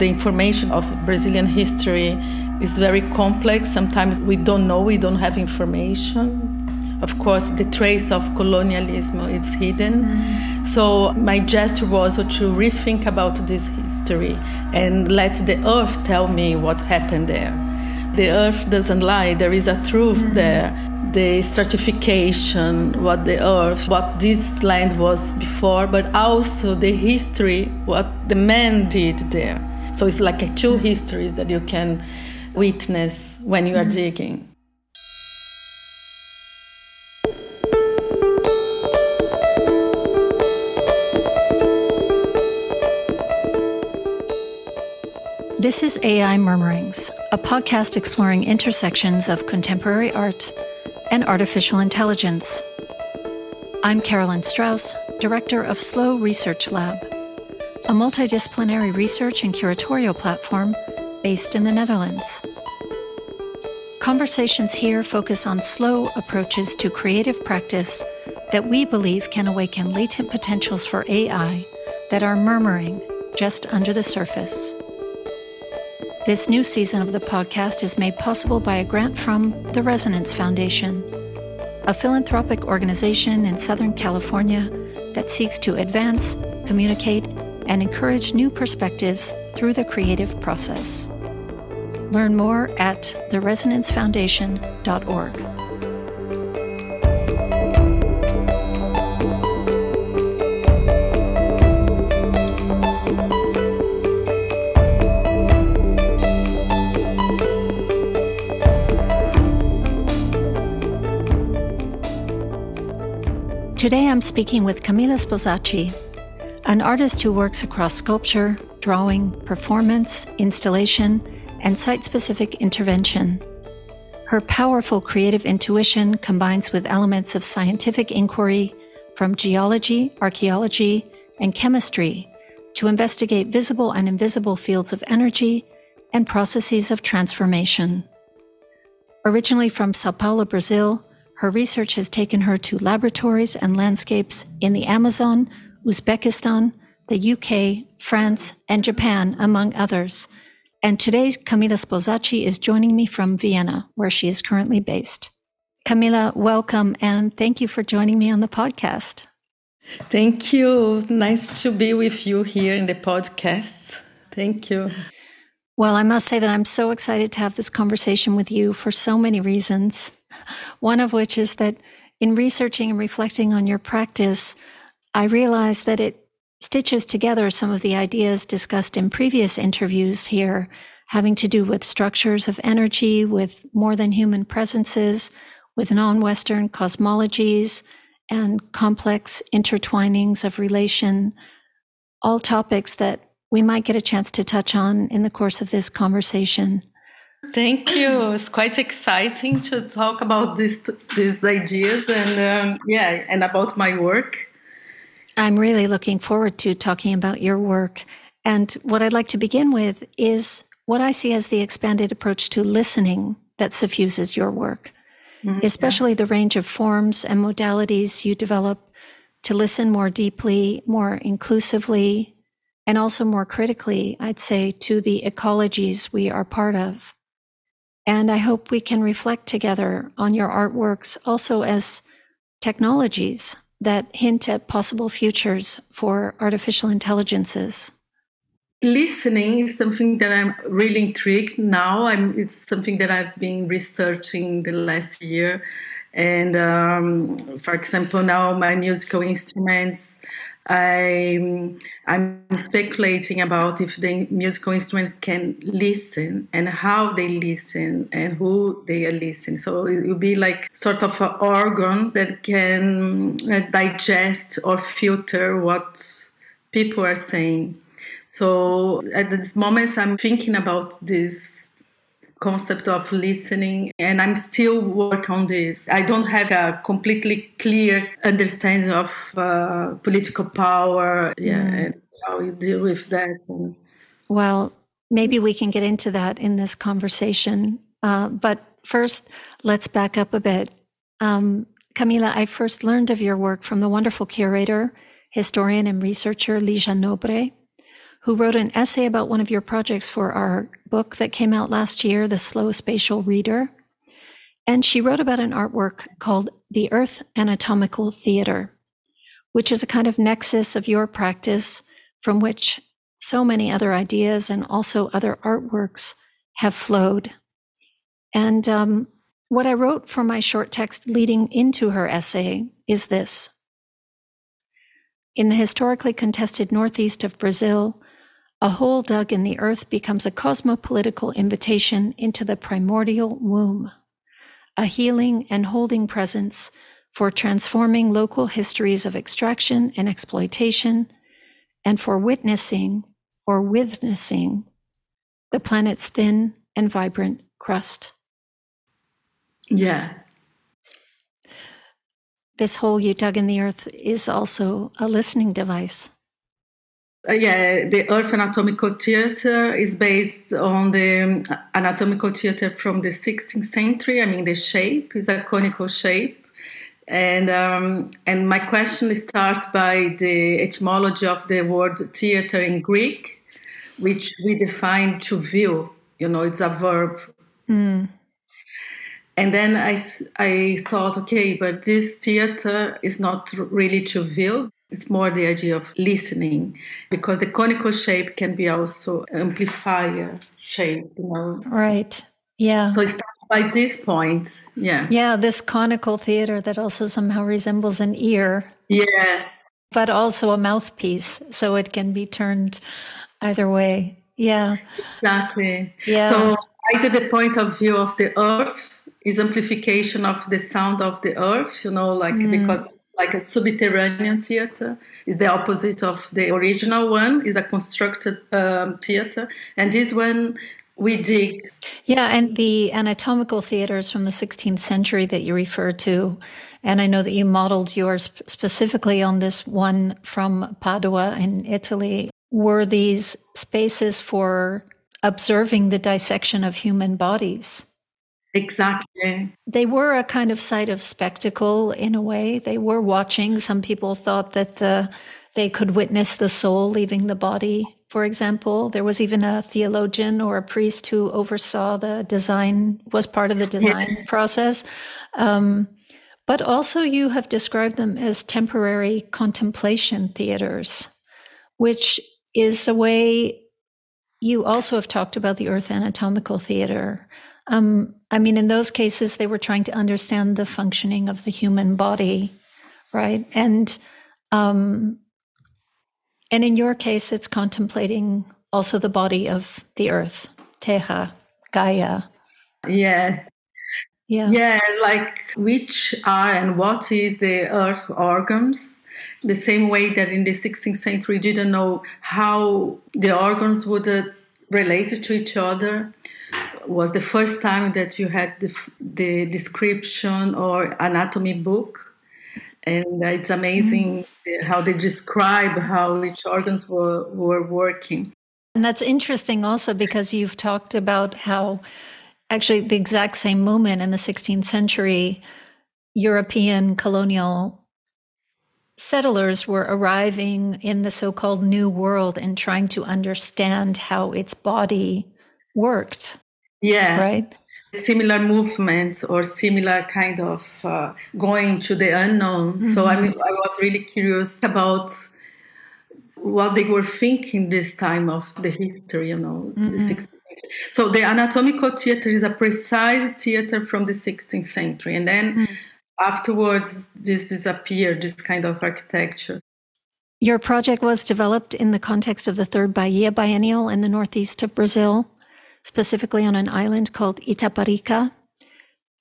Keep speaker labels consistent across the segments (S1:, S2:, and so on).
S1: the information of Brazilian history is very complex. Sometimes we don't know, we don't have information. Of course, the trace of colonialism is hidden. Mm-hmm. So my gesture was to rethink about this history and let the earth tell me what happened there. The earth doesn't lie, there is a truth mm-hmm. there the stratification, what the earth, what this land was before, but also the history, what the man did there. So it's like a two histories that you can witness when you are mm-hmm. digging.
S2: This is AI Murmurings, a podcast exploring intersections of contemporary art and artificial intelligence. I'm Carolyn Strauss, Director of Slow Research Lab, a multidisciplinary research and curatorial platform based in the Netherlands. Conversations here focus on slow approaches to creative practice that we believe can awaken latent potentials for AI that are murmuring just under the surface. This new season of the podcast is made possible by a grant from the Resonance Foundation, a philanthropic organization in Southern California that seeks to advance, communicate, and encourage new perspectives through the creative process. Learn more at theresonancefoundation.org. Today I'm speaking with Camila Sposati, an artist who works across sculpture, drawing, performance, installation, and site specific intervention. Her powerful creative intuition combines with elements of scientific inquiry from geology, archaeology, and chemistry to investigate visible and invisible fields of energy and processes of transformation. Originally from Sao Paulo, Brazil, her research has taken her to laboratories and landscapes in the Amazon, Uzbekistan, the UK, France, and Japan, among others. And today, Camila Sposati is joining me from Vienna, where she is currently based. Camila, welcome, and thank you for joining me on the podcast.
S1: Thank you. Nice to be with you here in the podcast. Thank you.
S2: Well, I must say that I'm so excited to have this conversation with you for so many reasons. One of which is that in researching and reflecting on your practice, I realize that it stitches together some of the ideas discussed in previous interviews here, having to do with structures of energy, with more than human presences, with non Western cosmologies, and complex intertwinings of relation, all topics that we might get a chance to touch on in the course of this conversation.
S1: Thank you. It's quite exciting to talk about these these ideas and um, yeah, and about my work.
S2: I'm really looking forward to talking about your work. And what I'd like to begin with is what I see as the expanded approach to listening that suffuses your work, mm-hmm. especially the range of forms and modalities you develop to listen more deeply, more inclusively, and also more critically, I'd say, to the ecologies we are part of. And I hope we can reflect together on your artworks also as technologies that hint at possible futures for artificial intelligences.
S1: Listening is something that I'm really intrigued now. I'm, it's something that I've been researching the last year. And um, for example, now my musical instruments I'm, I'm speculating about if the musical instruments can listen and how they listen and who they are listening. So it will be like sort of an organ that can uh, digest or filter what people are saying. So at this moment, I'm thinking about this concept of listening and i'm still work on this. I don't have a completely clear understanding of uh, political power yeah mm. and how you deal with that and...
S2: well maybe we can get into that in this conversation. Uh, but first let's back up a bit. Um, camila i first learned of your work from the wonderful curator historian and researcher Ligia Nobre who wrote an essay about one of your projects for our book that came out last year, The Slow Spatial Reader. And she wrote about an artwork called The Earth Anatomical Theater, which is a kind of nexus of your practice from which so many other ideas and also other artworks have flowed. And um, what I wrote for my short text leading into her essay is this In the historically contested northeast of Brazil, a hole dug in the earth becomes a cosmopolitical invitation into the primordial womb, a healing and holding presence for transforming local histories of extraction and exploitation, and for witnessing or witnessing the planet's thin and vibrant crust.
S1: Yeah.
S2: This hole you dug in the earth is also a listening device.
S1: Uh, yeah, the Earth Anatomical Theater is based on the um, anatomical theater from the 16th century. I mean, the shape is a conical shape. And, um, and my question starts by the etymology of the word theater in Greek, which we define to view. You know, it's a verb.
S2: Mm.
S1: And then I, I thought, okay, but this theater is not really to view it's more the idea of listening because the conical shape can be also amplifier shape, you know.
S2: Right. Yeah.
S1: So it's by this point, yeah.
S2: Yeah, this conical theater that also somehow resembles an ear.
S1: Yeah.
S2: But also a mouthpiece, so it can be turned either way. Yeah.
S1: Exactly.
S2: Yeah.
S1: So either the point of view of the earth is amplification of the sound of the earth, you know, like mm. because like a subterranean theater. Is the opposite of the original one. Is a constructed um, theater. And this one we dig.
S2: Yeah and the anatomical theaters from the 16th century that you refer to and i know that you modeled yours specifically on this one from padua in italy. Were these spaces for observing the dissection of human bodies
S1: Exactly.
S2: They were a kind of site of spectacle in a way. They were watching. Some people thought that the they could witness the soul leaving the body, for example. There was even a theologian or a priest who oversaw the design, was part of the design process. Um, but also, you have described them as temporary contemplation theaters, which is a way you also have talked about the Earth Anatomical Theater. Um, I mean, in those cases, they were trying to understand the functioning of the human body, right? And um, and in your case, it's contemplating also the body of the earth, Terra, Gaia.
S1: Yeah.
S2: Yeah.
S1: Yeah, like which are and what is the earth organs? The same way that in the 16th century didn't know how the organs would uh, relate to each other was the first time that you had the, the description or anatomy book and it's amazing mm. how they describe how each organs were, were working
S2: and that's interesting also because you've talked about how actually the exact same moment in the 16th century european colonial settlers were arriving in the so-called new world and trying to understand how its body worked
S1: yeah.
S2: Right?
S1: Similar movements or similar kind of uh, going to the unknown. Mm-hmm. So I mm-hmm. mean, I was really curious about what they were thinking this time of the history, you know, mm-hmm. the 16th century. So the anatomical theater is a precise theater from the 16th century. And then mm-hmm. afterwards, this disappeared, this kind of architecture.
S2: Your project was developed in the context of the Third Bahia Biennial in the northeast of Brazil specifically on an island called Itaparica.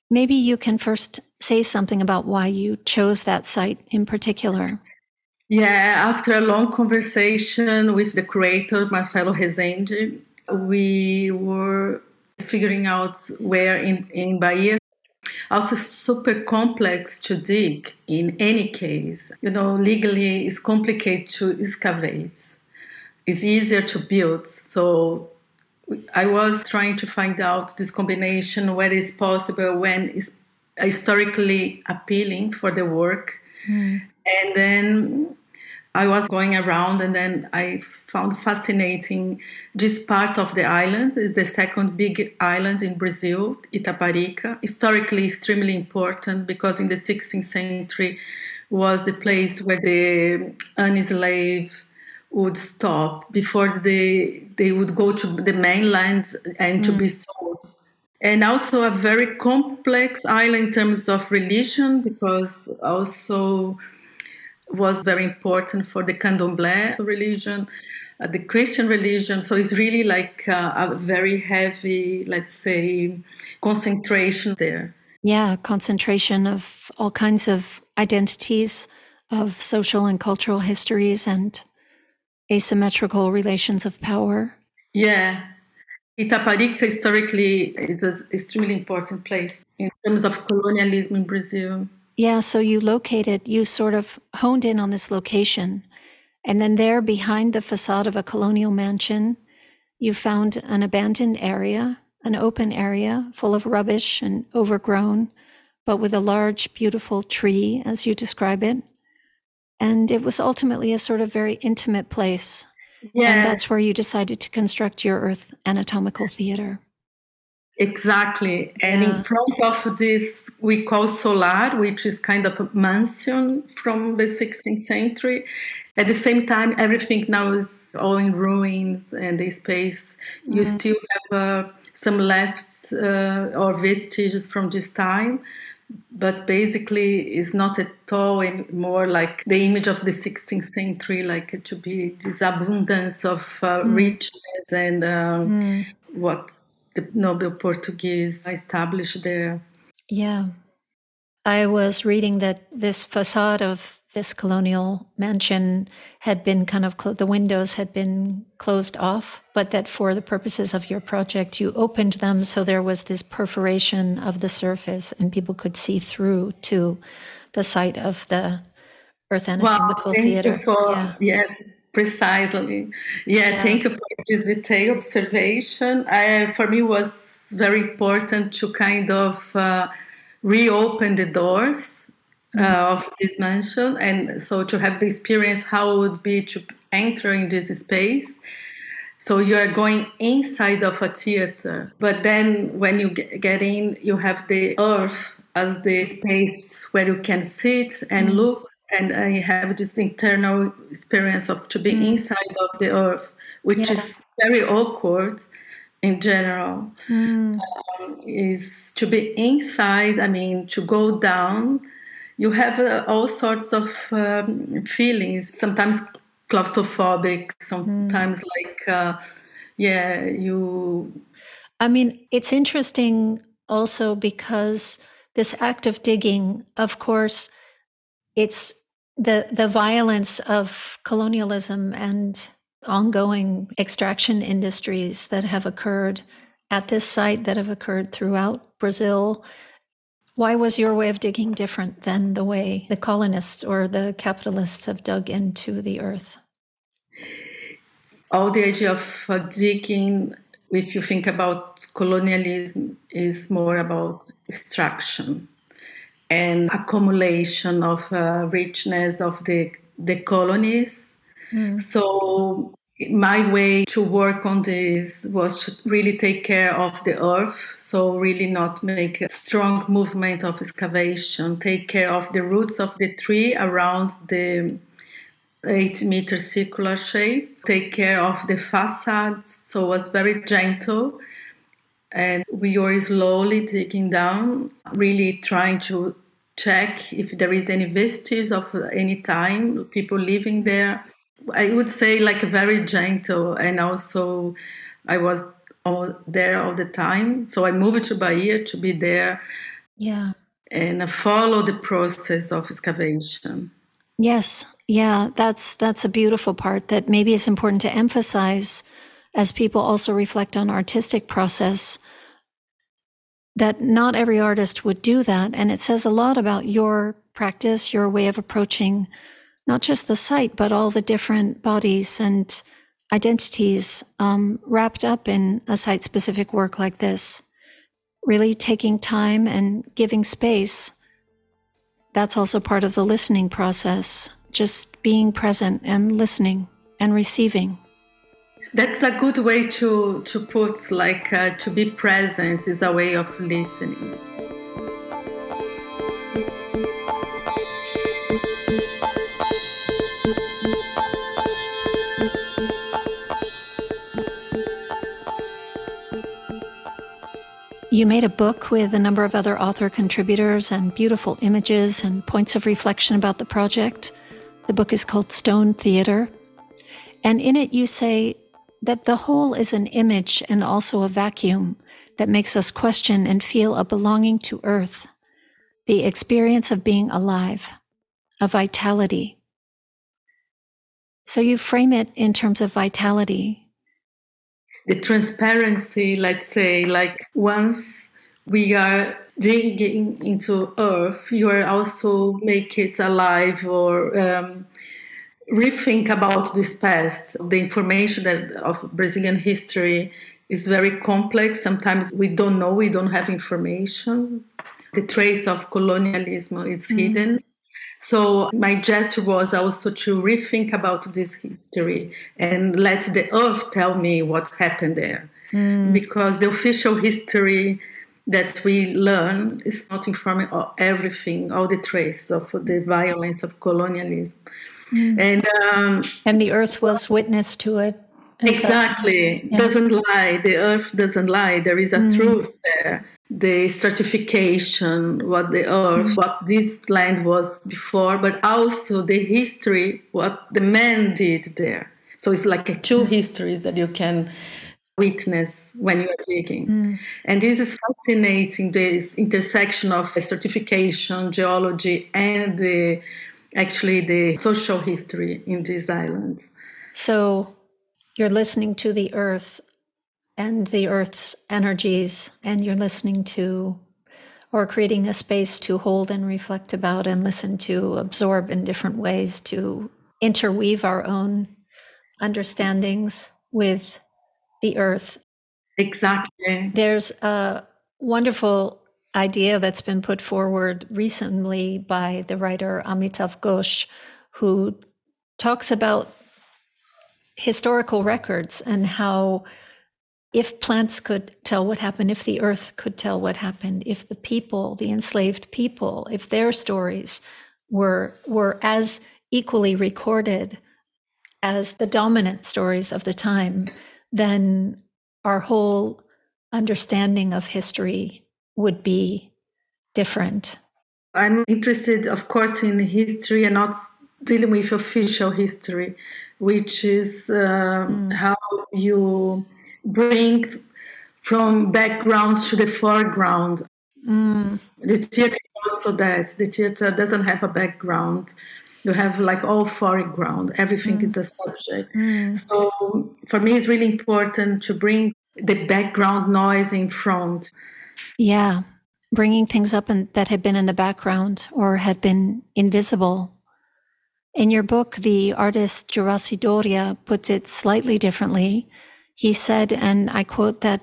S2: Maybe you can first say something about why you chose that site in particular.
S1: Yeah, after a long conversation with the curator, Marcelo Rezende, we were figuring out where in, in Bahia. Also, super complex to dig in any case. You know, legally, it's complicated to excavate. It's easier to build. So I was trying to find out this combination where is possible when is historically appealing for the work,
S2: mm.
S1: and then I was going around and then I found fascinating this part of the island. is the second big island in Brazil, Itaparica. Historically extremely important because in the 16th century was the place where the enslaved would stop before they they would go to the mainland and mm. to be mm. sold. And also a very complex island in terms of religion because also was very important for the Candomblé religion, uh, the Christian religion. So it's really like uh, a very heavy, let's say, concentration there.
S2: Yeah, concentration of all kinds of identities, of social and cultural histories, and asymmetrical relations of power.
S1: Yeah. Itaparica historically is an extremely important place in terms of colonialism in Brazil.
S2: Yeah, so you located, you sort of honed in on this location. And then there behind the facade of a colonial mansion, you found an abandoned area, an open area full of rubbish and overgrown, but with a large, beautiful tree, as you describe it. And it was ultimately a sort of very intimate place. Yeah. And that's where you decided to construct your Earth Anatomical Theater.
S1: Exactly. And yeah. in front of this, we call solar, which is kind of a mansion from the 16th century. At the same time, everything now is all in ruins, and the space, mm-hmm. you still have uh, some left uh, or vestiges from this time. But basically, it's not at all anymore like the image of the 16th century, like to be this abundance of uh, mm. richness and um, mm. what's the noble Portuguese established there.
S2: Yeah. I was reading that this facade of this colonial mansion had been kind of clo- the windows had been closed off, but that for the purposes of your project, you opened them so there was this perforation of the surface and people could see through to the site of the Earth Anatomical
S1: wow,
S2: Theater.
S1: For, yeah. Yes, Precisely. Yeah, yeah, thank you for this detailed observation. I, for me, was very important to kind of uh, reopen the doors uh, mm-hmm. of this mansion, and so to have the experience how it would be to enter in this space. So you are going inside of a theater, but then when you get in, you have the earth as the space where you can sit and mm. look and I have this internal experience of to be mm. inside of the earth, which yeah. is very awkward in general. Mm. Um, is to be inside. I mean, to go down. You have uh, all sorts of um, feelings. Sometimes claustrophobic. Sometimes mm. like, uh, yeah, you.
S2: I mean, it's interesting also because this act of digging, of course it's the the violence of colonialism and ongoing extraction industries that have occurred at this site that have occurred throughout Brazil. Why was your way of digging different than the way the colonists or the capitalists have dug into the earth?
S1: All the idea of uh, digging, if you think about colonialism, is more about extraction and accumulation of uh, richness of the, the colonies. Mm. So my way to work on this was to really take care of the earth. So really not make a strong movement of excavation. Take care of the roots of the tree around the eight meter circular shape. Take care of the facades. So was very gentle. And we were slowly digging down, really trying to check if there is any vestige of any time people living there. I would say like very gentle, and also I was all there all the time. So I moved to Bahia to be there.
S2: Yeah.
S1: And follow the process of excavation.
S2: Yes, yeah, that's that's a beautiful part that maybe is important to emphasize as people also reflect on artistic process that not every artist would do that and it says a lot about your practice your way of approaching not just the site but all the different bodies and identities um, wrapped up in a site specific work like this really taking time and giving space that's also part of the listening process just being present and listening and receiving.
S1: That's a good way to, to put, like, uh, to be present is a way of listening.
S2: You made a book with a number of other author contributors and beautiful images and points of reflection about the project. The book is called Stone Theater. And in it, you say that the whole is an image and also a vacuum that makes us question and feel a belonging to Earth, the experience of being alive, a vitality. So you frame it in terms of vitality
S1: the transparency, let's say, like once we are digging into earth, you are also make it alive or um, rethink about this past. The information that of Brazilian history is very complex. Sometimes we don't know, we don't have information. The trace of colonialism is mm-hmm. hidden. So my gesture was also to rethink about this history and let the earth tell me what happened there. Mm. Because the official history that we learn is not informing of everything, all the traces of the violence of colonialism. Mm. And um,
S2: and the earth was witness to it.
S1: Exactly. Yeah. Doesn't lie. The earth doesn't lie. There is a mm. truth there the stratification, what the earth, mm-hmm. what this land was before, but also the history, what the man did there. So it's like a two histories that you can witness when you're digging. Mm. And this is fascinating, this intersection of stratification, geology, and the actually the social history in these islands.
S2: So you're listening to the earth and the earth's energies, and you're listening to or creating a space to hold and reflect about and listen to, absorb in different ways, to interweave our own understandings with the earth.
S1: Exactly.
S2: There's a wonderful idea that's been put forward recently by the writer Amitav Ghosh, who talks about historical records and how if plants could tell what happened, if the earth could tell what happened, if the people, the enslaved people, if their stories were were as equally recorded as the dominant stories of the time, then our whole understanding of history would be different.
S1: I'm interested, of course, in history and not dealing with official history, which is um, mm. how you bring from backgrounds to the foreground. Mm. The theater also that the theater doesn't have a background. You have like all foreground. Everything mm. is a subject. Mm. So for me, it's really important to bring the background noise in front.
S2: Yeah, bringing things up in, that had been in the background or had been invisible. In your book, the artist Juraci Dórea puts it slightly differently. He said, and I quote, that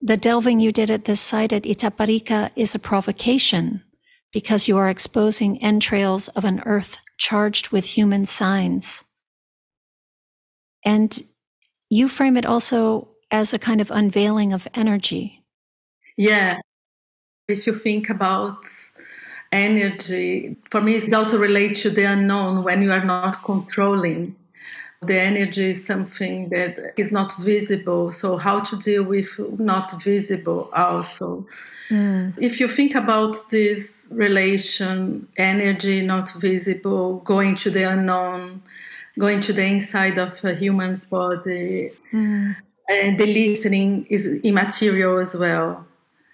S2: the delving you did at this site at Itaparica is a provocation because you are exposing entrails of an earth charged with human signs. And you frame it also as a kind of unveiling of energy.
S1: Yeah. If you think about energy, for me, it's also related to the unknown when you are not controlling the energy is something that is not visible. So, how to deal with not visible also. Mm. If you think about this relation, energy not visible, going to the unknown, going to the inside of a human's body, mm. and the listening is immaterial as well.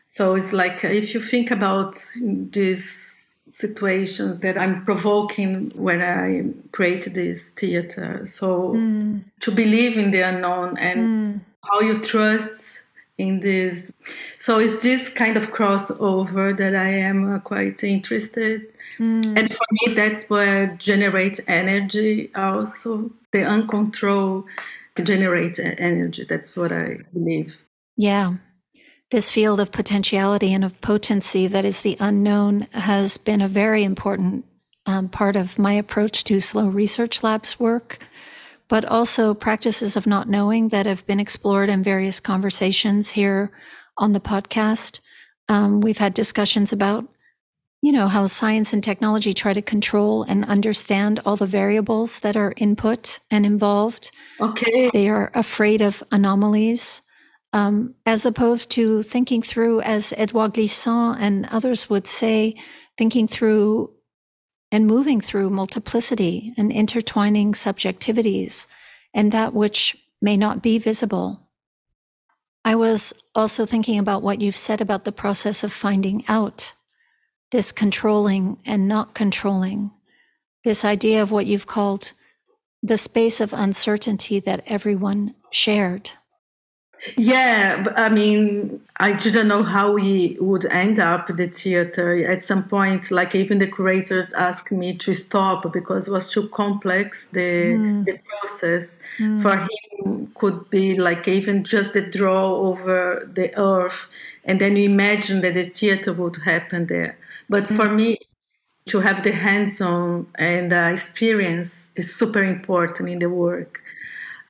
S1: So, it's like if you think about this situations that I'm provoking when I create this theater. So mm. to believe in the unknown and mm. how you trust in this. So it's this kind of crossover that I am uh, quite interested. Mm. And for me, that's where generate energy also. The uncontrolled generate energy. That's what I believe.
S2: Yeah. This field of potentiality and of potency that is the unknown has been a very important um, part of my approach to Slow Research Labs work, but also practices of not knowing that have been explored in various conversations here on the podcast. Um, we've had discussions about, you know, how science and technology try to control and understand all the variables that are input and involved.
S1: Okay.
S2: They are afraid of anomalies. Um, as opposed to thinking through, as Edouard Glissant and others would say, thinking through and moving through multiplicity and intertwining subjectivities and that which may not be visible. I was also thinking about what you've said about the process of finding out, this controlling and not controlling, this idea of what you've called the space of uncertainty that everyone shared.
S1: Yeah, I mean, I didn't know how we would end up the theater. At some point, like even the curator asked me to stop because it was too complex. The, mm. the process mm. for him could be like even just the draw over the earth, and then you imagine that the theater would happen there. But mm. for me, to have the hands-on and uh, experience is super important in the work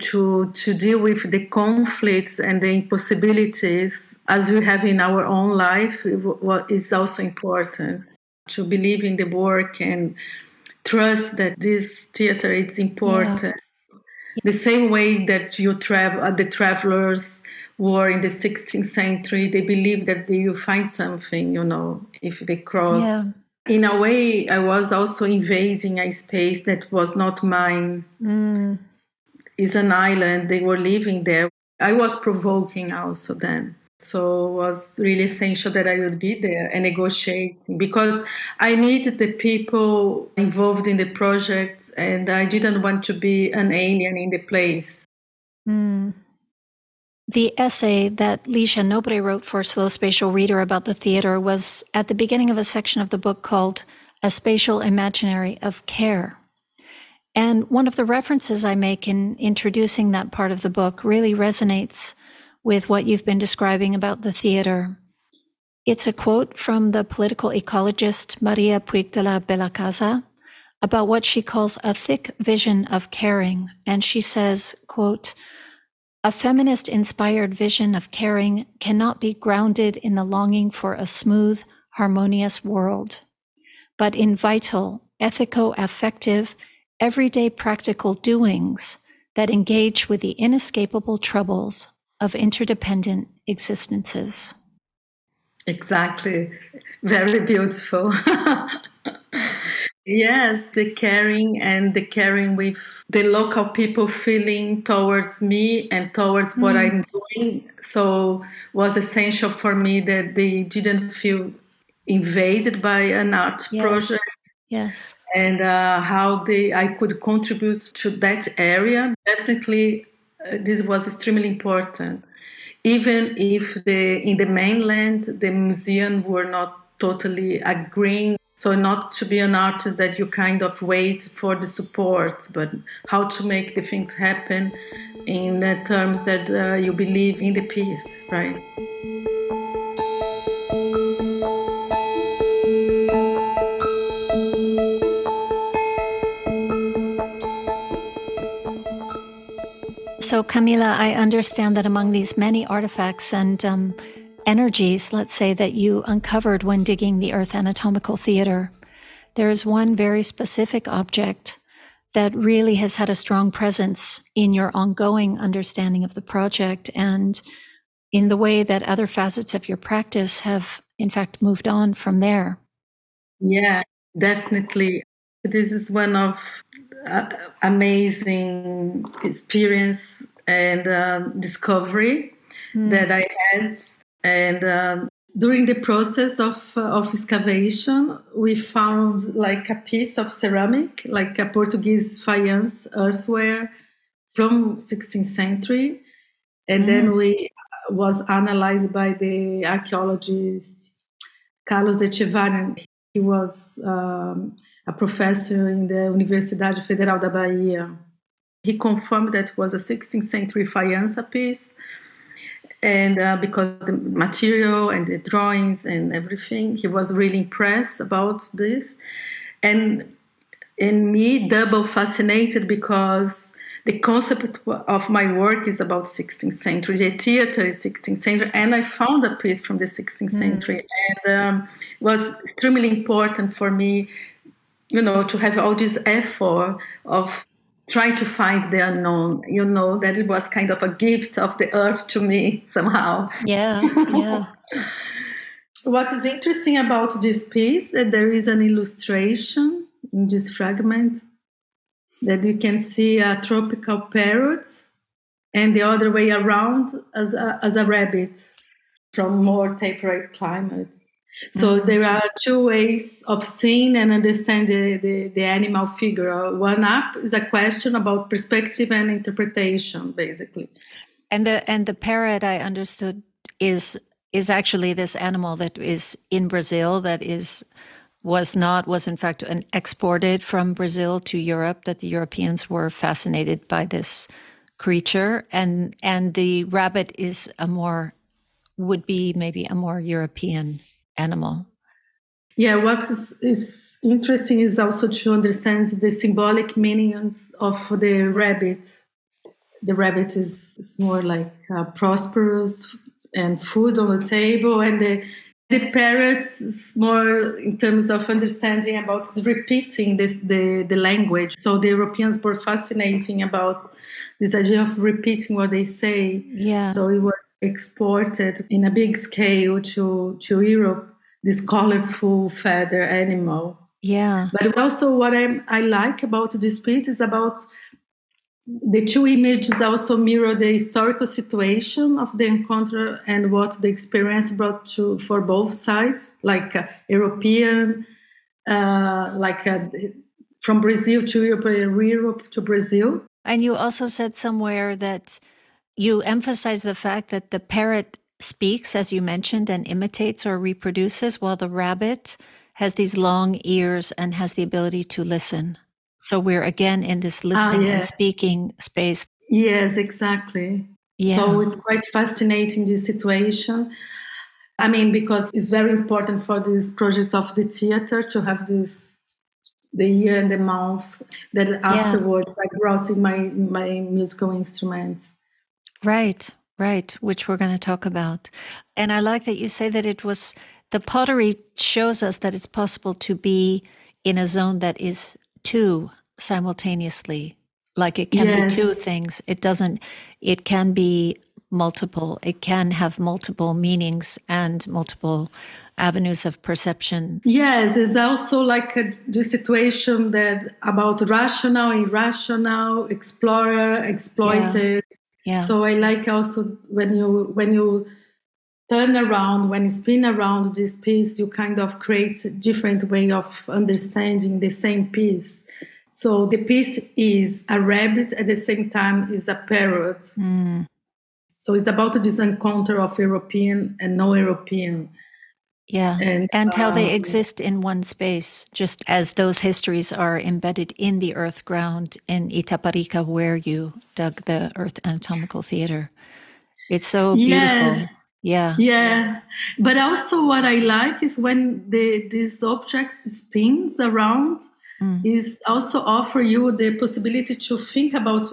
S1: to, to deal with the conflicts and the impossibilities as we have in our own life what is also important to believe in the work and trust that this theater is important yeah. the same way that you travel uh, the travelers were in the 16th century they believe that they will find something you know if they cross yeah. in a way i was also invading a space that was not mine mm is an island. They were living there. I was provoking also them. So it was really essential that I would be there and negotiating because I needed the people involved in the project and I didn't want to be an alien in the place. Mm.
S2: The essay that Ligia Nobre wrote for Slow Spatial Reader about the theater was at the beginning of a section of the book called A Spatial Imaginary of Care. And one of the references I make in introducing that part of the book really resonates with what you've been describing about the theater. It's a quote from the political ecologist Maria Puig de la Bellacasa about what she calls a thick vision of caring. And she says, quote, a feminist inspired vision of caring cannot be grounded in the longing for a smooth, harmonious world, but in vital, ethico affective, everyday practical doings that engage with the inescapable troubles of interdependent existences.
S1: Exactly. Very beautiful. yes, the caring and the caring with the local people feeling towards me and towards what mm. I'm doing. So was essential for me that they didn't feel invaded by an art
S2: yes.
S1: project.
S2: Yes
S1: and uh, how they I could contribute to that area. Definitely, uh, this was extremely important. Even if the in the mainland the museum were not totally agreeing. So not to be an artist that you kind of wait for the support, but how to make the things happen in terms that uh, you believe in the piece, right?
S2: So, Camila, I understand that among these many artifacts and um, energies, let's say, that you uncovered when digging the Earth Anatomical Theater, there is one very specific object that really has had a strong presence in your ongoing understanding of the project and in the way that other facets of your practice have, in fact, moved on from there.
S1: Yeah, definitely. This is one of amazing experience and uh, discovery mm. that I had. And uh, during the process of, uh, of excavation, we found like a piece of ceramic, like a Portuguese faience earthware from 16th century. And mm. then we uh, was analyzed by the archaeologist Carlos Etchevarne. He was um, a professor in the Universidade Federal da Bahia. He confirmed that it was a 16th century faience piece. And uh, because the material and the drawings and everything, he was really impressed about this. And in me double fascinated because the concept of my work is about 16th century. The theater is 16th century, and I found a piece from the 16th mm. century, and um, was extremely important for me, you know, to have all this effort of trying to find the unknown. You know, that it was kind of a gift of the earth to me somehow.
S2: Yeah, yeah.
S1: what is interesting about this piece that there is an illustration in this fragment that you can see a tropical parrot and the other way around as a, as a rabbit from more temperate climate. So mm-hmm. there are two ways of seeing and understanding the, the, the, animal figure. One up is a question about perspective and interpretation, basically.
S2: And the and the parrot I understood is is actually this animal that is in Brazil that is was not was in fact an exported from Brazil to Europe that the Europeans were fascinated by this creature and and the rabbit is a more would be maybe a more European animal.
S1: Yeah, what is, is interesting is also to understand the symbolic meanings of the rabbit. The rabbit is, is more like uh, prosperous and food on the table, and the the parrots more in terms of understanding about repeating this the, the language. So the europeans were fascinating about this idea of repeating what they say.
S2: Yeah.
S1: So it was exported in a big scale to to europe this colorful feather animal.
S2: Yeah.
S1: But also what i i like about this piece is about the two images also mirror the historical situation of the encounter and what the experience brought to for both sides, like uh, European, uh, like uh, from Brazil to Europe, Europe to Brazil.
S2: And you also said somewhere that you emphasize the fact that the parrot speaks, as you mentioned, and imitates or reproduces, while the rabbit has these long ears and has the ability to listen. So we're again in this ah, listening yeah. and speaking space.
S1: Yes, exactly. Yeah. So it's quite fascinating this situation. I mean, because it's very important for this project of the theater to have this the year and the month that afterwards yeah. I brought in my my musical instruments.
S2: Right, right, which we're going to talk about. And I like that you say that it was the pottery shows us that it's possible to be in a zone that is two simultaneously. Like it can yes. be two things. It doesn't, it can be multiple. It can have multiple meanings and multiple avenues of perception.
S1: Yes, it's also like a, the situation that about rational, irrational, explorer, exploited. Yeah. yeah. So I like also when you when you turn around, when you spin around this piece, you kind of create a different way of understanding the same piece. So the piece is a rabbit at the same time is a parrot. Mm. So it's about this encounter of European and no European.
S2: Yeah. And, and how um, they exist in one space, just as those histories are embedded in the earth ground in Itaparica, where you dug the Earth Anatomical Theater. It's so beautiful. Yes. Yeah.
S1: Yeah. But also what I like is when the this object spins around mm. is also offer you the possibility to think about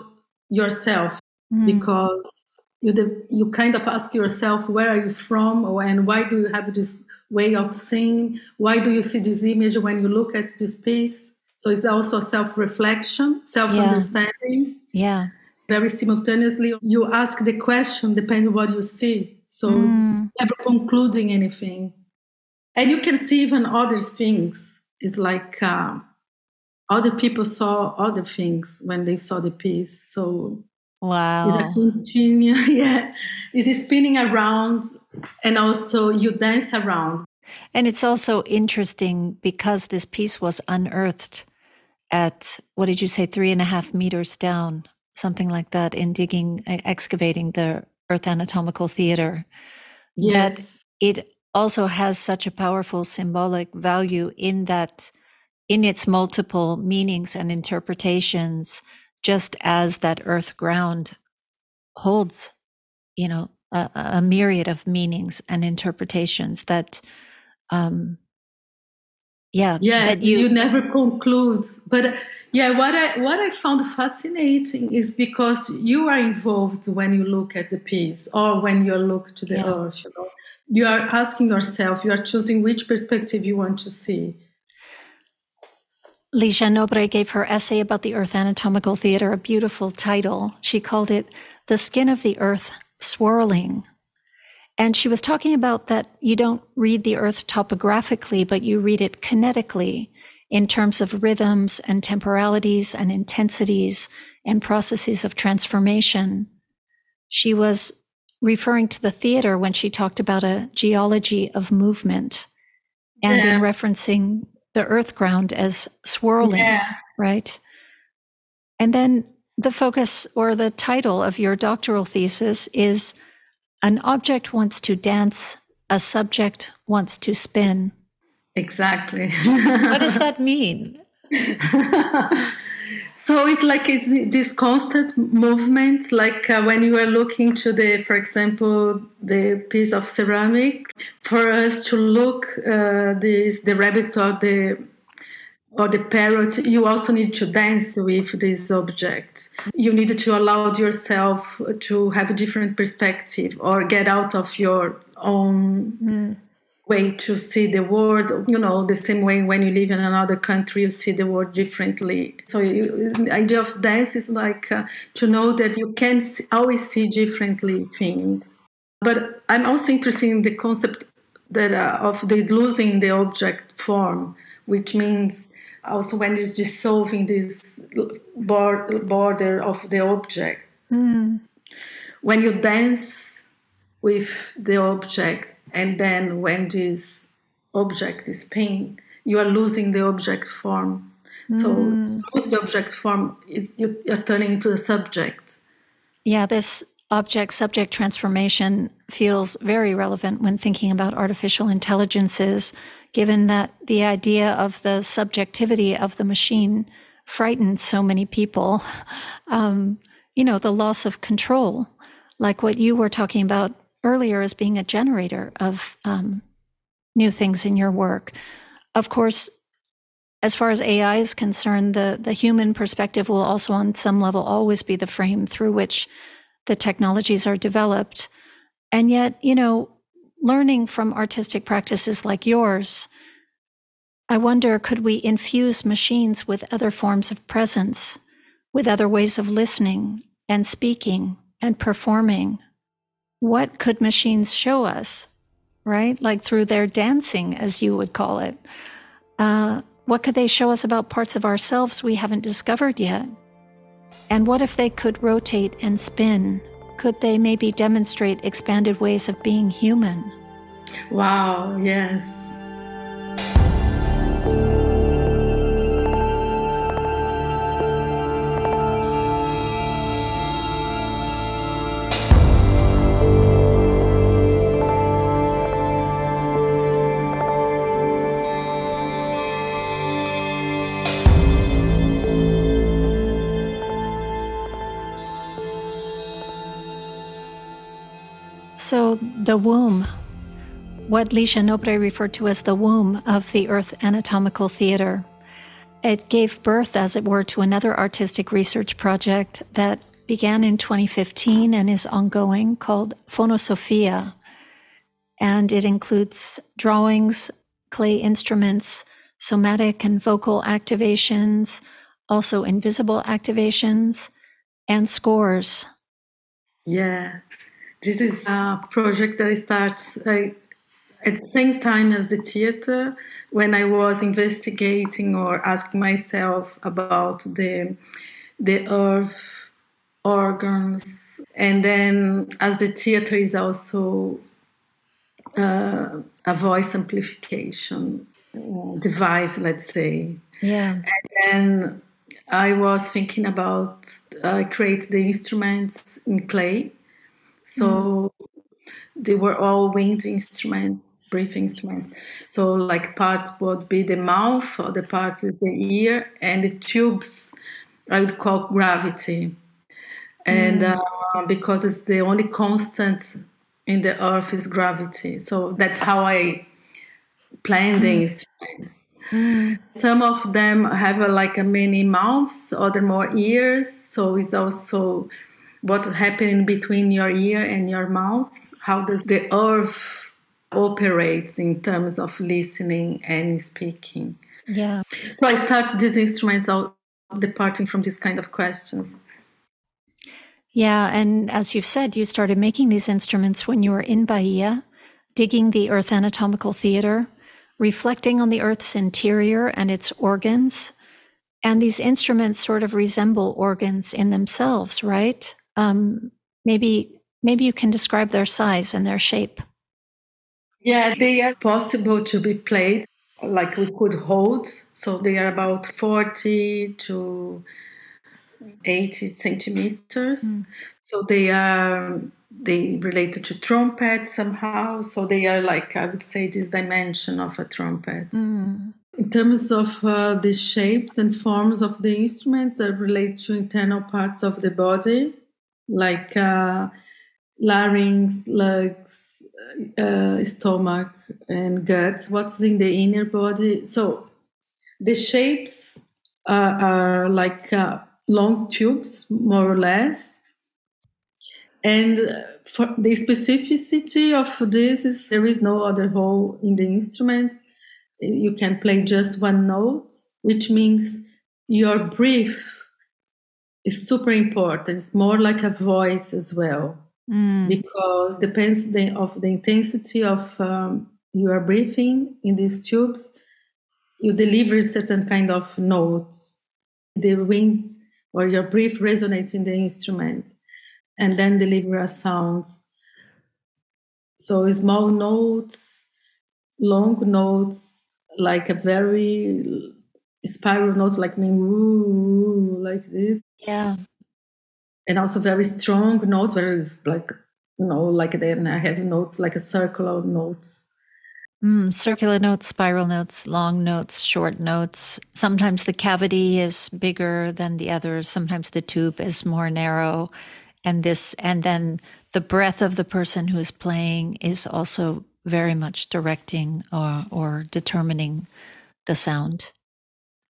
S1: yourself mm. because you the, you kind of ask yourself where are you from and why do you have this way of seeing why do you see this image when you look at this piece so it's also self-reflection self-understanding
S2: yeah, yeah.
S1: very simultaneously you ask the question depending on what you see so mm. it's never concluding anything. And you can see even other things. It's like uh, other people saw other things when they saw the piece. So
S2: wow,
S1: it's a continue. yeah, it's spinning around, and also you dance around.
S2: And it's also interesting because this piece was unearthed at what did you say, three and a half meters down, something like that, in digging, excavating the Earth Anatomical Theater.
S1: Yes.
S2: That it also has such a powerful symbolic value in that in its multiple meanings and interpretations, just as that earth ground holds, you know, a, a myriad of meanings and interpretations that um, Yeah.
S1: Yeah. You, you never conclude. But yeah, what I what I found fascinating is because you are involved when you look at the piece or when you look to the yeah. earth. You, know? you are asking yourself, you are choosing which perspective you want to see.
S2: Ligia Nobre gave her essay about the Earth Anatomical Theater a beautiful title. She called it The Skin of the Earth Swirling. And she was talking about that you don't read the Earth topographically, but you read it kinetically in terms of rhythms and temporalities and intensities and processes of transformation. She was referring to the theater when she talked about a geology of movement and yeah. in referencing the earth ground as swirling, yeah. right? And then the focus or the title of your doctoral thesis is An Object Wants to Dance, a Subject Wants to Spin.
S1: Exactly.
S2: what does that mean?
S1: so it's like it's this constant movement like uh, when you are looking to the for example the piece of ceramic for us to look uh, this the rabbits or the or the parrot you also need to dance with these objects. you need to allow yourself to have a different perspective or get out of your own mm way to see the world. You know the same way when you live in another country you see the world differently. So you, the idea of dance is like uh, to know that you can see, always see differently things. But i'm also interested in the concept that uh, of the losing the object form which means also when it's dissolving this border of the object mm. when you dance with the object and then when this object is pain, you are losing the object form. So mm. lose the object form, is you, you're turning into the subject.
S2: Yeah, this object subject transformation feels very relevant when thinking about artificial intelligences, given that the idea of the subjectivity of the machine frightens so many people. Um, you know, the loss of control, like what you were talking about earlier as being a generator of um, new things in your work. Of course, as far as AI is concerned, the, the human perspective will also, on some level, always be the frame through which the technologies are developed. And yet, you know, learning from artistic practices like yours, I wonder could we infuse machines with other forms of presence, with other ways of listening and speaking and performing? what could machines show us, right? Like through their dancing, as you would call it. Uh, what could they show us about parts of ourselves we haven't discovered yet? And what if they could rotate and spin? Could they maybe demonstrate expanded ways of being human?
S1: Wow, yes.
S2: The womb, what Ligia Nobre referred to as the womb of the Earth Anatomical Theater, it gave birth, as it were, to another artistic research project that began in 2015 and is ongoing called Phonosophia. And it includes drawings, clay instruments, somatic and vocal activations, also invisible activations, and scores.
S1: Yeah, this is a project that starts uh, at the same time as the theater when I was investigating or asking myself about the the earth organs. And then as the theater is also uh, a voice amplification uh, device let's say.
S2: Yeah.
S1: And then i was thinking about uh, create the instruments in clay so mm. they were all wind instruments, breathing instruments. So like parts would be the mouth, or the parts is the ear, and the tubes I would call gravity. And mm. uh, because it's the only constant in the earth is gravity. So that's how I plan the mm. instruments. Some of them have a, like a many mouths, other more ears. So it's also what happening between your ear and your mouth. How does the earth operates in terms of listening and speaking?
S2: Yeah.
S1: So I start these instruments out departing from these kind of questions.
S2: Yeah, and as you've said, you started making these instruments when you were in Bahia, digging the Earth Anatomical Theater, reflecting on the Earth's interior and its organs. And these instruments sort of resemble organs in themselves, right? Um, maybe maybe you can describe their size and their shape.
S1: Yeah, they are possible to be played like we could hold. So they are about 40 to 80 centimeters. Mm. So they are they related to trumpet somehow. So they are like I would say this dimension of a trumpet. Mm. In terms of uh, the shapes and forms of the instruments, are related to internal parts of the body, like uh, larynx, legs, uh, stomach, and gut. What's in the inner body? So the shapes are like uh, long tubes, more or less. And for the specificity of this is there is no other hole in the instrument. You can play just one note, which means your breath is super important. It's more like a voice as well, mm. because depends the, of the intensity of um, your breathing in these tubes. You deliver certain kind of notes. The wings or your breath resonates in the instrument and then deliver a sound. So small notes, long notes, like a very spiral notes, like me, like this.
S2: Yeah.
S1: And also very strong notes, where it's like, you know, like then I have notes like a circular notes.
S2: Mm, circular notes, spiral notes, long notes, short notes. Sometimes the cavity is bigger than the others. Sometimes the tube is more narrow. And this, and then the breath of the person who is playing is also very much directing or, or determining the sound.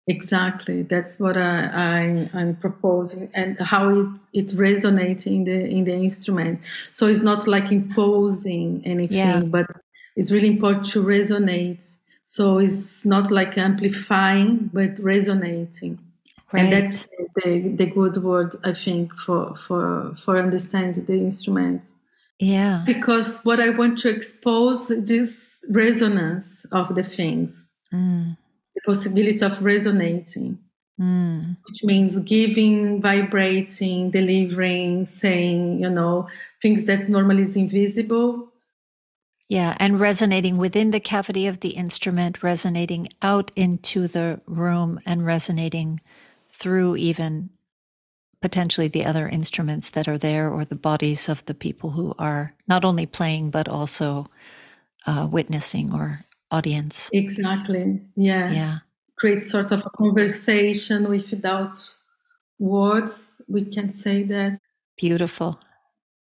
S1: Exactly, that's what I, I am proposing, and how it it resonates in the in the instrument. So it's not like imposing anything, yeah. but it's really important to resonate. So it's not like amplifying, but resonating. Right. And that's the, the good word, I think, for, for, for understanding the instruments.
S2: Yeah.
S1: Because what I want to expose is resonance of the things, mm. The possibility of resonating, mm. which means giving, vibrating, delivering, saying, you know, things that normally is invisible
S2: yeah, and resonating within the cavity of the instrument, resonating out into the room, and resonating through even potentially the other instruments that are there or the bodies of the people who are not only playing but also uh, witnessing or audience.
S1: Exactly. Yeah.
S2: Yeah.
S1: Create sort of a conversation without words. We can say that.
S2: Beautiful.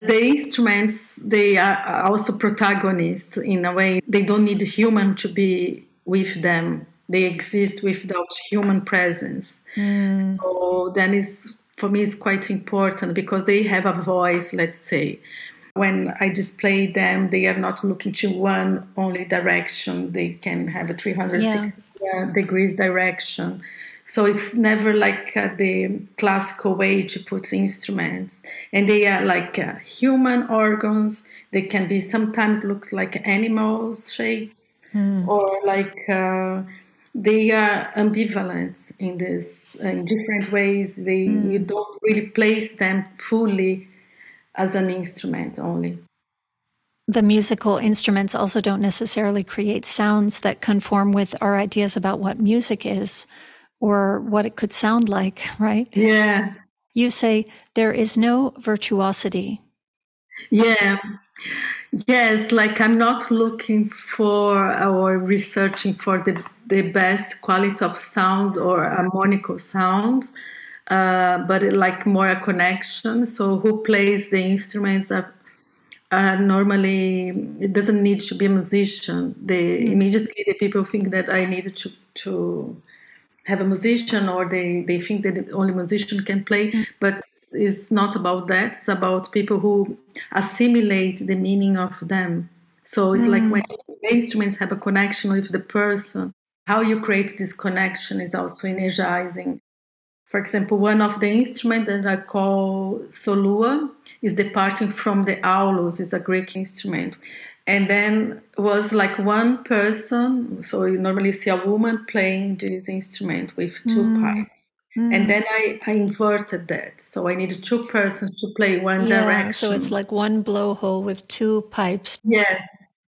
S1: The instruments, they are also protagonists in a way. They don't need human to be with them. They exist without human presence. Mm. So then is for me is quite important because they have a voice, let's say. When I display them, they are not looking to one only direction. They can have a 360 yeah. degrees direction. So it's never like uh, the classical way to put instruments. And they are like uh, human organs. They can be sometimes look like animals shapes mm. or like uh, they are ambivalent in this in different ways. They mm. you don't really place them fully as an instrument only.
S2: The musical instruments also don't necessarily create sounds that conform with our ideas about what music is or what it could sound like, right?
S1: Yeah.
S2: You say there is no virtuosity.
S1: Yeah. Yes, like I'm not looking for or researching for the, the best quality of sound or harmonical sound, uh, but like more a connection. So, who plays the instruments are are normally it doesn't need to be a musician. They mm. immediately the people think that I need to to have a musician or they, they think that only musician can play, mm. but it's not about that. It's about people who assimilate the meaning of them. So it's mm. like when instruments have a connection with the person, how you create this connection is also energizing. For example, one of the instruments that I call solua is departing from the aulos, is a Greek instrument. And then was like one person, so you normally see a woman playing this instrument with two mm. pipes. Mm. And then I, I inverted that. So I needed two persons to play one yeah, direction.
S2: So it's like one blowhole with two pipes.
S1: Yes.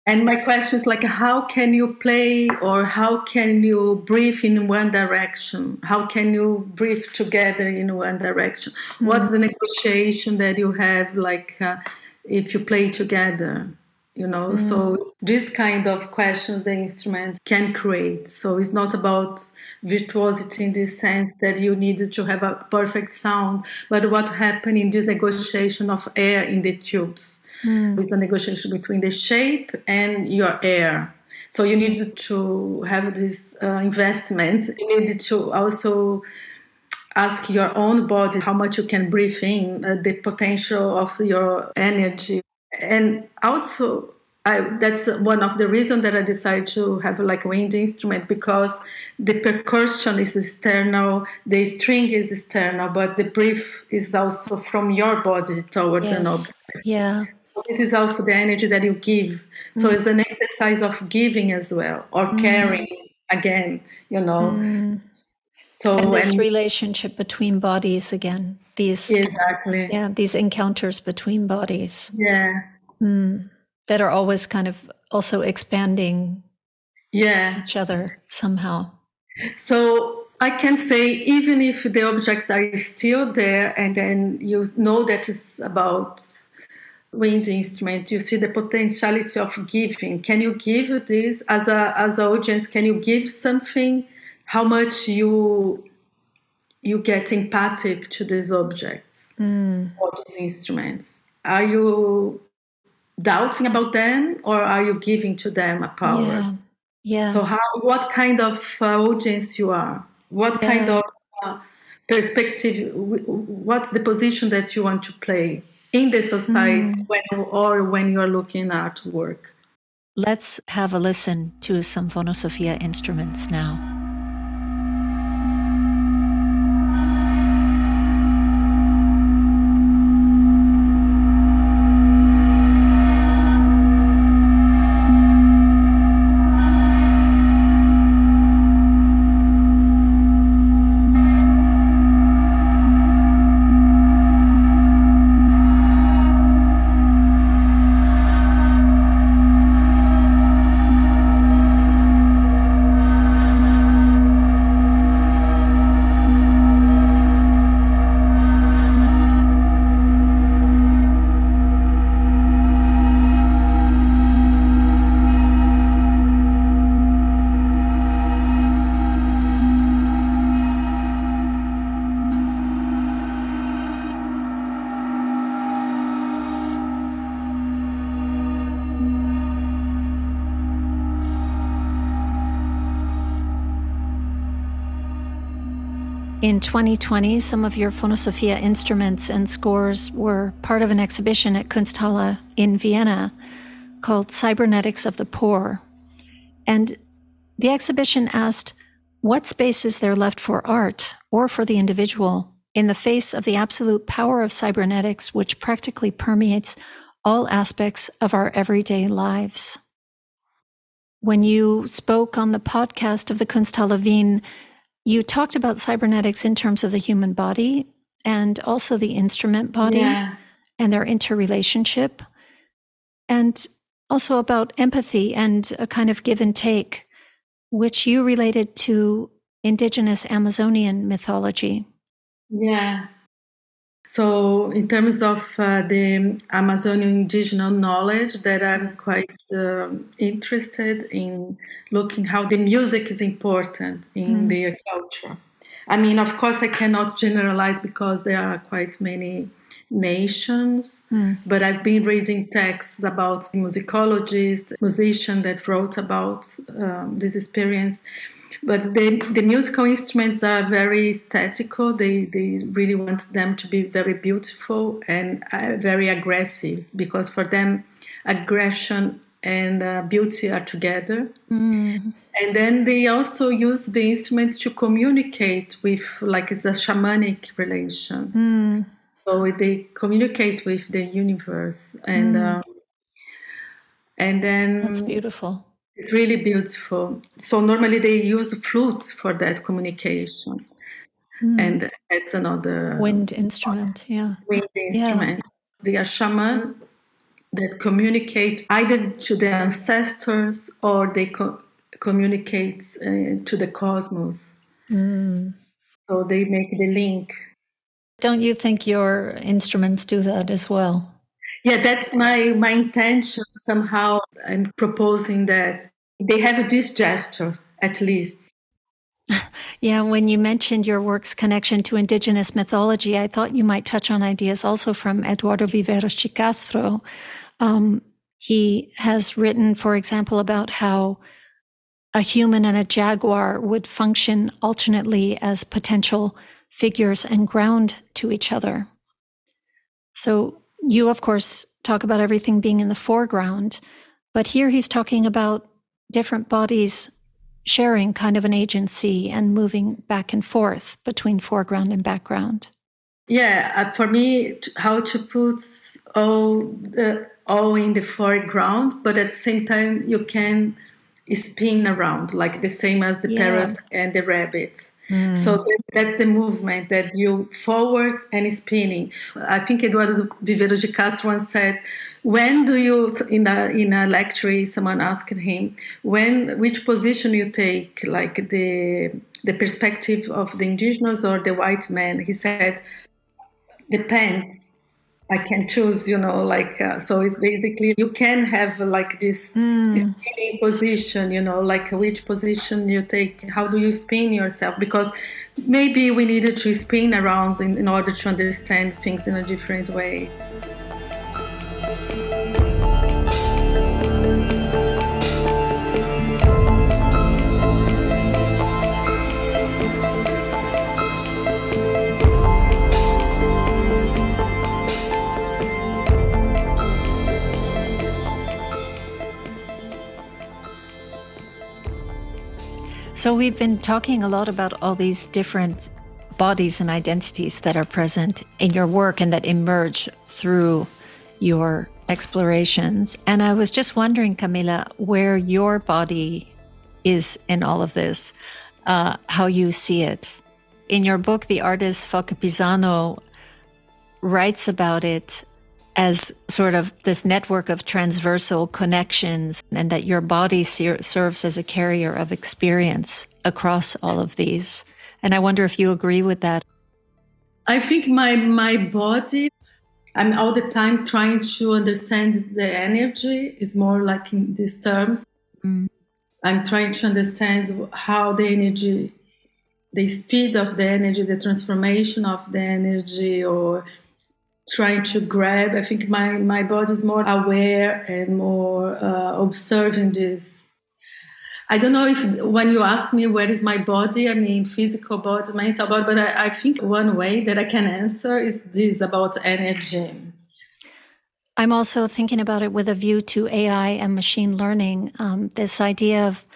S1: And my question is like, how can you play or how can you breathe in one direction? How can you breathe together in one direction? Mm-hmm. What's the negotiation that you have, like, uh, if you play together? You know, mm-hmm. so this kind of questions the instrument can create. So it's not about virtuosity in the sense that you need to have a perfect sound, but what happened in this negotiation of air in the tubes Mm. It's a negotiation between the shape and your air. So you need to have this uh, investment. You need to also ask your own body how much you can breathe in, uh, the potential of your energy. And also, I, that's one of the reasons that I decided to have like a wind instrument because the percussion is external, the string is external, but the breath is also from your body towards yes. an object.
S2: Yeah
S1: it is also the energy that you give. So mm. it's an exercise of giving as well, or mm. caring again, you know.
S2: Mm. So and this and, relationship between bodies again, these
S1: exactly,
S2: yeah, these encounters between bodies,
S1: yeah,
S2: mm. that are always kind of also expanding,
S1: yeah,
S2: each other somehow.
S1: So I can say even if the objects are still there, and then you know that it's about wind instrument you see the potentiality of giving. Can you give this as a as an audience? Can you give something? How much you you get empathic to these objects
S2: mm.
S1: or these instruments? Are you doubting about them or are you giving to them a power?
S2: Yeah, yeah.
S1: so how what kind of uh, audience you are? What yeah. kind of uh, perspective what's the position that you want to play in the society mm. when, or when you're looking at work.
S2: Let's have a listen to some Phonosophia instruments now. In 2020, some of your Phonosophia instruments and scores were part of an exhibition at Kunsthalle in Vienna called Cybernetics of the Poor. And the exhibition asked, what space is there left for art or for the individual in the face of the absolute power of cybernetics, which practically permeates all aspects of our everyday lives? When you spoke on the podcast of the Kunsthalle Wien, you talked about cybernetics in terms of the human body and also the instrument body yeah. and their interrelationship, and also about empathy and a kind of give and take, which you related to indigenous Amazonian mythology.
S1: Yeah. So, in terms of uh, the Amazonian indigenous knowledge, that I'm quite uh, interested in looking how the music is important in mm. their culture. I mean, of course, I cannot generalize because there are quite many nations. Mm. But I've been reading texts about musicologists, musicians that wrote about um, this experience. But the, the musical instruments are very aesthetical. They, they really want them to be very beautiful and uh, very aggressive because for them, aggression and uh, beauty are together. Mm. And then they also use the instruments to communicate with, like it's a shamanic relation. Mm. So they communicate with the universe, and mm. uh, and then
S2: that's beautiful.
S1: It's really beautiful. So normally they use flute for that communication. Mm. And that's another
S2: wind instrument, yeah.
S1: Wind instrument. Yeah. They are shaman that communicate either to the ancestors or they co- communicate uh, to the cosmos. Mm. So they make the link.
S2: Don't you think your instruments do that as well?
S1: Yeah, that's my my intention. Somehow, I'm proposing that they have this gesture at least.
S2: Yeah, when you mentioned your work's connection to indigenous mythology, I thought you might touch on ideas also from Eduardo Viveiros de Castro. Um, he has written, for example, about how a human and a jaguar would function alternately as potential figures and ground to each other. So you, of course, talk about everything being in the foreground, but here he's talking about different bodies sharing kind of an agency and moving back and forth between foreground and background.
S1: Yeah, uh, for me, how to put all the all in the foreground, but at the same time you can spin around, like the same as the yeah. parrot and the rabbit. Mm. So that's the movement that you forward and spinning. I think Eduardo Viveiros de Castro once said, "When do you in a in a lecture someone asked him when which position you take, like the the perspective of the indigenous or the white man?" He said, "Depends." I can choose, you know, like uh, so. It's basically you can have like this mm. spinning position, you know, like which position you take. How do you spin yourself? Because maybe we needed to spin around in, in order to understand things in a different way.
S2: So, we've been talking a lot about all these different bodies and identities that are present in your work and that emerge through your explorations. And I was just wondering, Camila, where your body is in all of this, uh, how you see it. In your book, the artist Falke Pisano writes about it as sort of this network of transversal connections, and that your body ser- serves as a carrier of experience across all of these. And I wonder if you agree with that.
S1: I think my my body, I'm all the time trying to understand the energy. Is more like in these terms. Mm. I'm trying to understand how the energy, the speed of the energy, the transformation of the energy, or trying to grab. I think my, my body is more aware and more uh, observing this. I don't know if when you ask me where is my body, I mean physical body, mental body, but I, I think one way that I can answer is this about energy.
S2: I'm also thinking about it with a view to AI and machine learning. Um, this idea of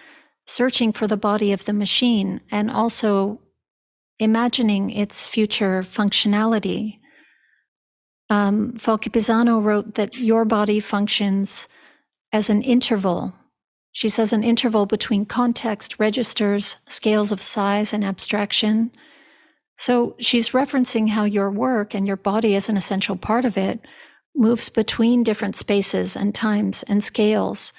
S2: searching for the body of the machine and also imagining its future functionality um, Falke Pisano wrote that your body functions as an interval. She says an interval between context, registers, scales of size, and abstraction. So she's referencing how your work and your body, as an essential part of it, moves between different spaces and times and scales,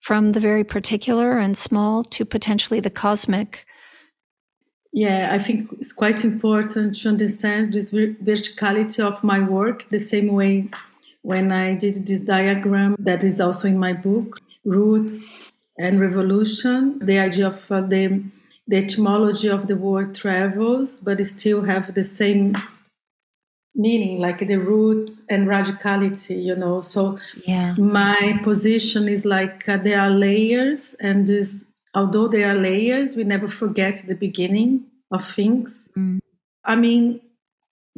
S2: from the very particular and small to potentially the cosmic
S1: yeah, I think it's quite important to understand this verticality of my work the same way when I did this diagram that is also in my book, Roots and Revolution, the idea of uh, the, the etymology of the word travels, but still have the same meaning, like the roots and radicality, you know. So
S2: yeah.
S1: my position is like uh, there are layers, and this, although there are layers, we never forget the beginning of things.
S2: Mm.
S1: I mean,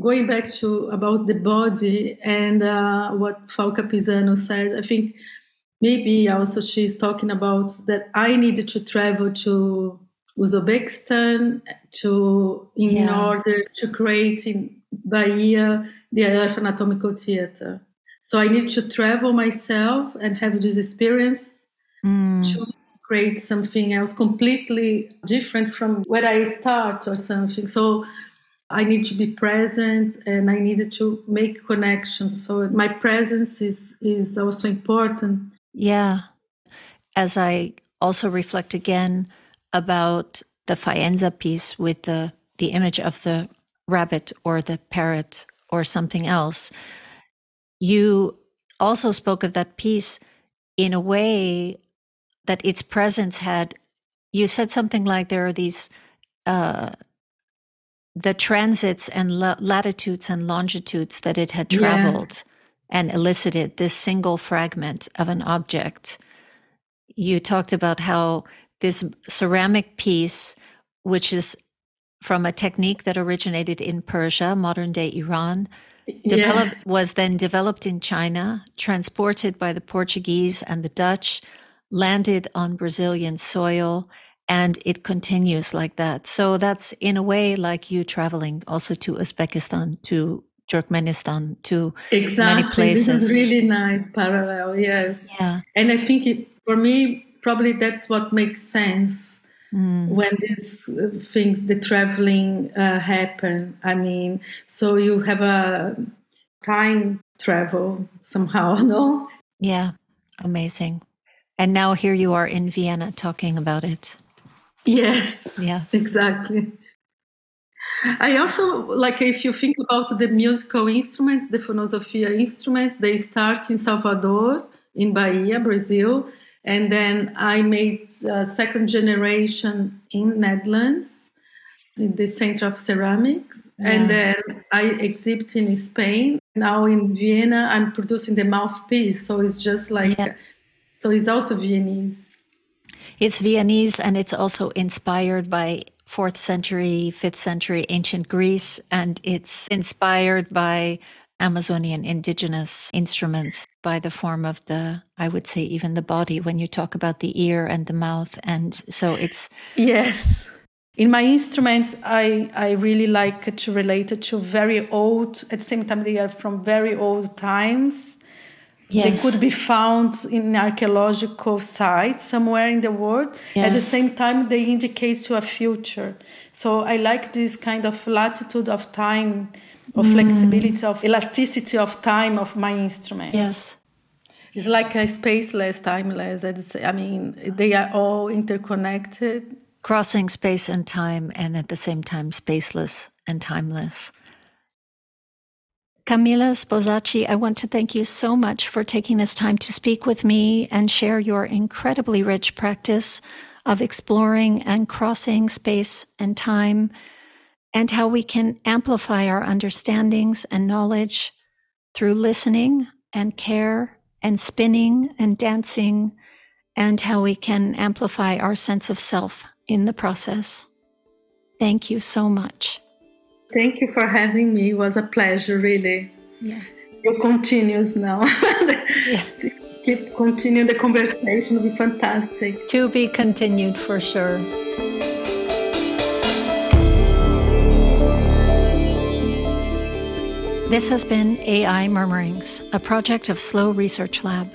S1: going back to about the body and uh, what Falke Pisano said, I think maybe also she's talking about that I needed to travel to Uzbekistan to in
S2: Yeah.
S1: order to create in Bahia the Earth Anatomical Theater. So I need to travel myself and have this experience
S2: Mm.
S1: to create something else completely different from where I start or something. So I need to be present and I needed to make connections. So my presence is is also important.
S2: Yeah. As I also reflect again about the Faenza piece with the, the image of the rabbit or the parrot or something else, you also spoke of that piece in a way that its presence had. You said something like there are these, uh, the transits and la- latitudes and longitudes that it had
S1: Yeah.
S2: traveled and elicited this single fragment of an object. You talked about how this ceramic piece, which is from a technique that originated in Persia, modern day Iran, developed was then developed in China, transported by the Portuguese and the Dutch, landed on Brazilian soil, and it continues like that. So that's in a way like you traveling also to Uzbekistan, to Turkmenistan, to
S1: Exactly. This
S2: places.
S1: is really nice parallel. Yes.
S2: yeah.
S1: And I think it, for me, probably that's what makes sense
S2: Mm.
S1: when these uh, things, the traveling uh, happen. I mean, so you have a time travel somehow, no?
S2: Yeah, amazing. And now here you are in Vienna talking about it.
S1: Yes,
S2: Yeah.
S1: exactly. I also like if you think about the musical instruments, the phonosophia instruments, they start in Salvador, in Bahia, Brazil, and then I made a second generation in Netherlands, in the Center of Ceramics, and then I exhibit in Spain. Now in Vienna, I'm producing the mouthpiece, so it's just like,
S2: Yeah.
S1: So it's also Viennese.
S2: It's Viennese and it's also inspired by fourth century, fifth century ancient Greece, and it's inspired by Amazonian indigenous instruments by the form of the, I would say, even the body when you talk about the ear and the mouth. And so it's,
S1: Yes. In my instruments, I, I really like to relate it to very old, at the same time, they are from very old times.
S2: Yes.
S1: They could be found in archaeological sites somewhere in the world. At the same time, they indicate to a future. So I like this kind of latitude of time, of mm. flexibility, of elasticity of time of my instruments.
S2: Yes.
S1: It's like a spaceless, timeless. I mean, they are all interconnected.
S2: Crossing space and time, and at the same time, spaceless and timeless. Camila Sposati, I want to thank you so much for taking this time to speak with me and share your incredibly rich practice of exploring and crossing space and time, and how we can amplify our understandings and knowledge through listening and care and spinning and dancing, and how we can amplify our sense of self in the process. Thank you so much.
S1: Thank you for having me. It was a pleasure, really.
S2: Yeah.
S1: It continues now.
S2: Yes.
S1: Keep continue the conversation. It'll be fantastic.
S2: To be continued for sure. This has been AI Murmurings, a project of Slow Research Lab.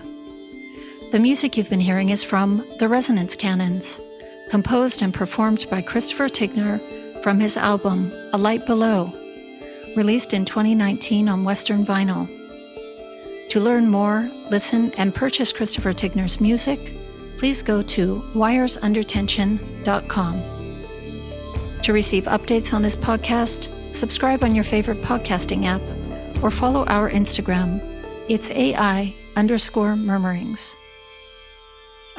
S2: The music you've been hearing is from The Resonance Canons, composed and performed by Christopher Tignor from his album A Light Below, released in 2019 on Western Vinyl. To learn more, listen, and purchase Christopher Tignor's music, please go to wiresundertension.com. To receive updates on this podcast, subscribe on your favorite podcasting app or follow our Instagram. It's AI underscore murmurings.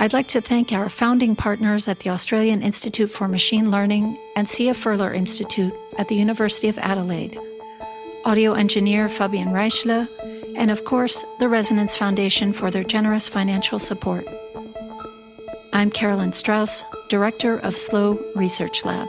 S2: I'd like to thank our founding partners at the Australian Institute for Machine Learning and Sia Furler Institute at the University of Adelaide. audio engineer Fabian Reichle, and of course, the Resonance Foundation for their generous financial support. I'm Carolyn Strauss, Director of SLOW Research Lab.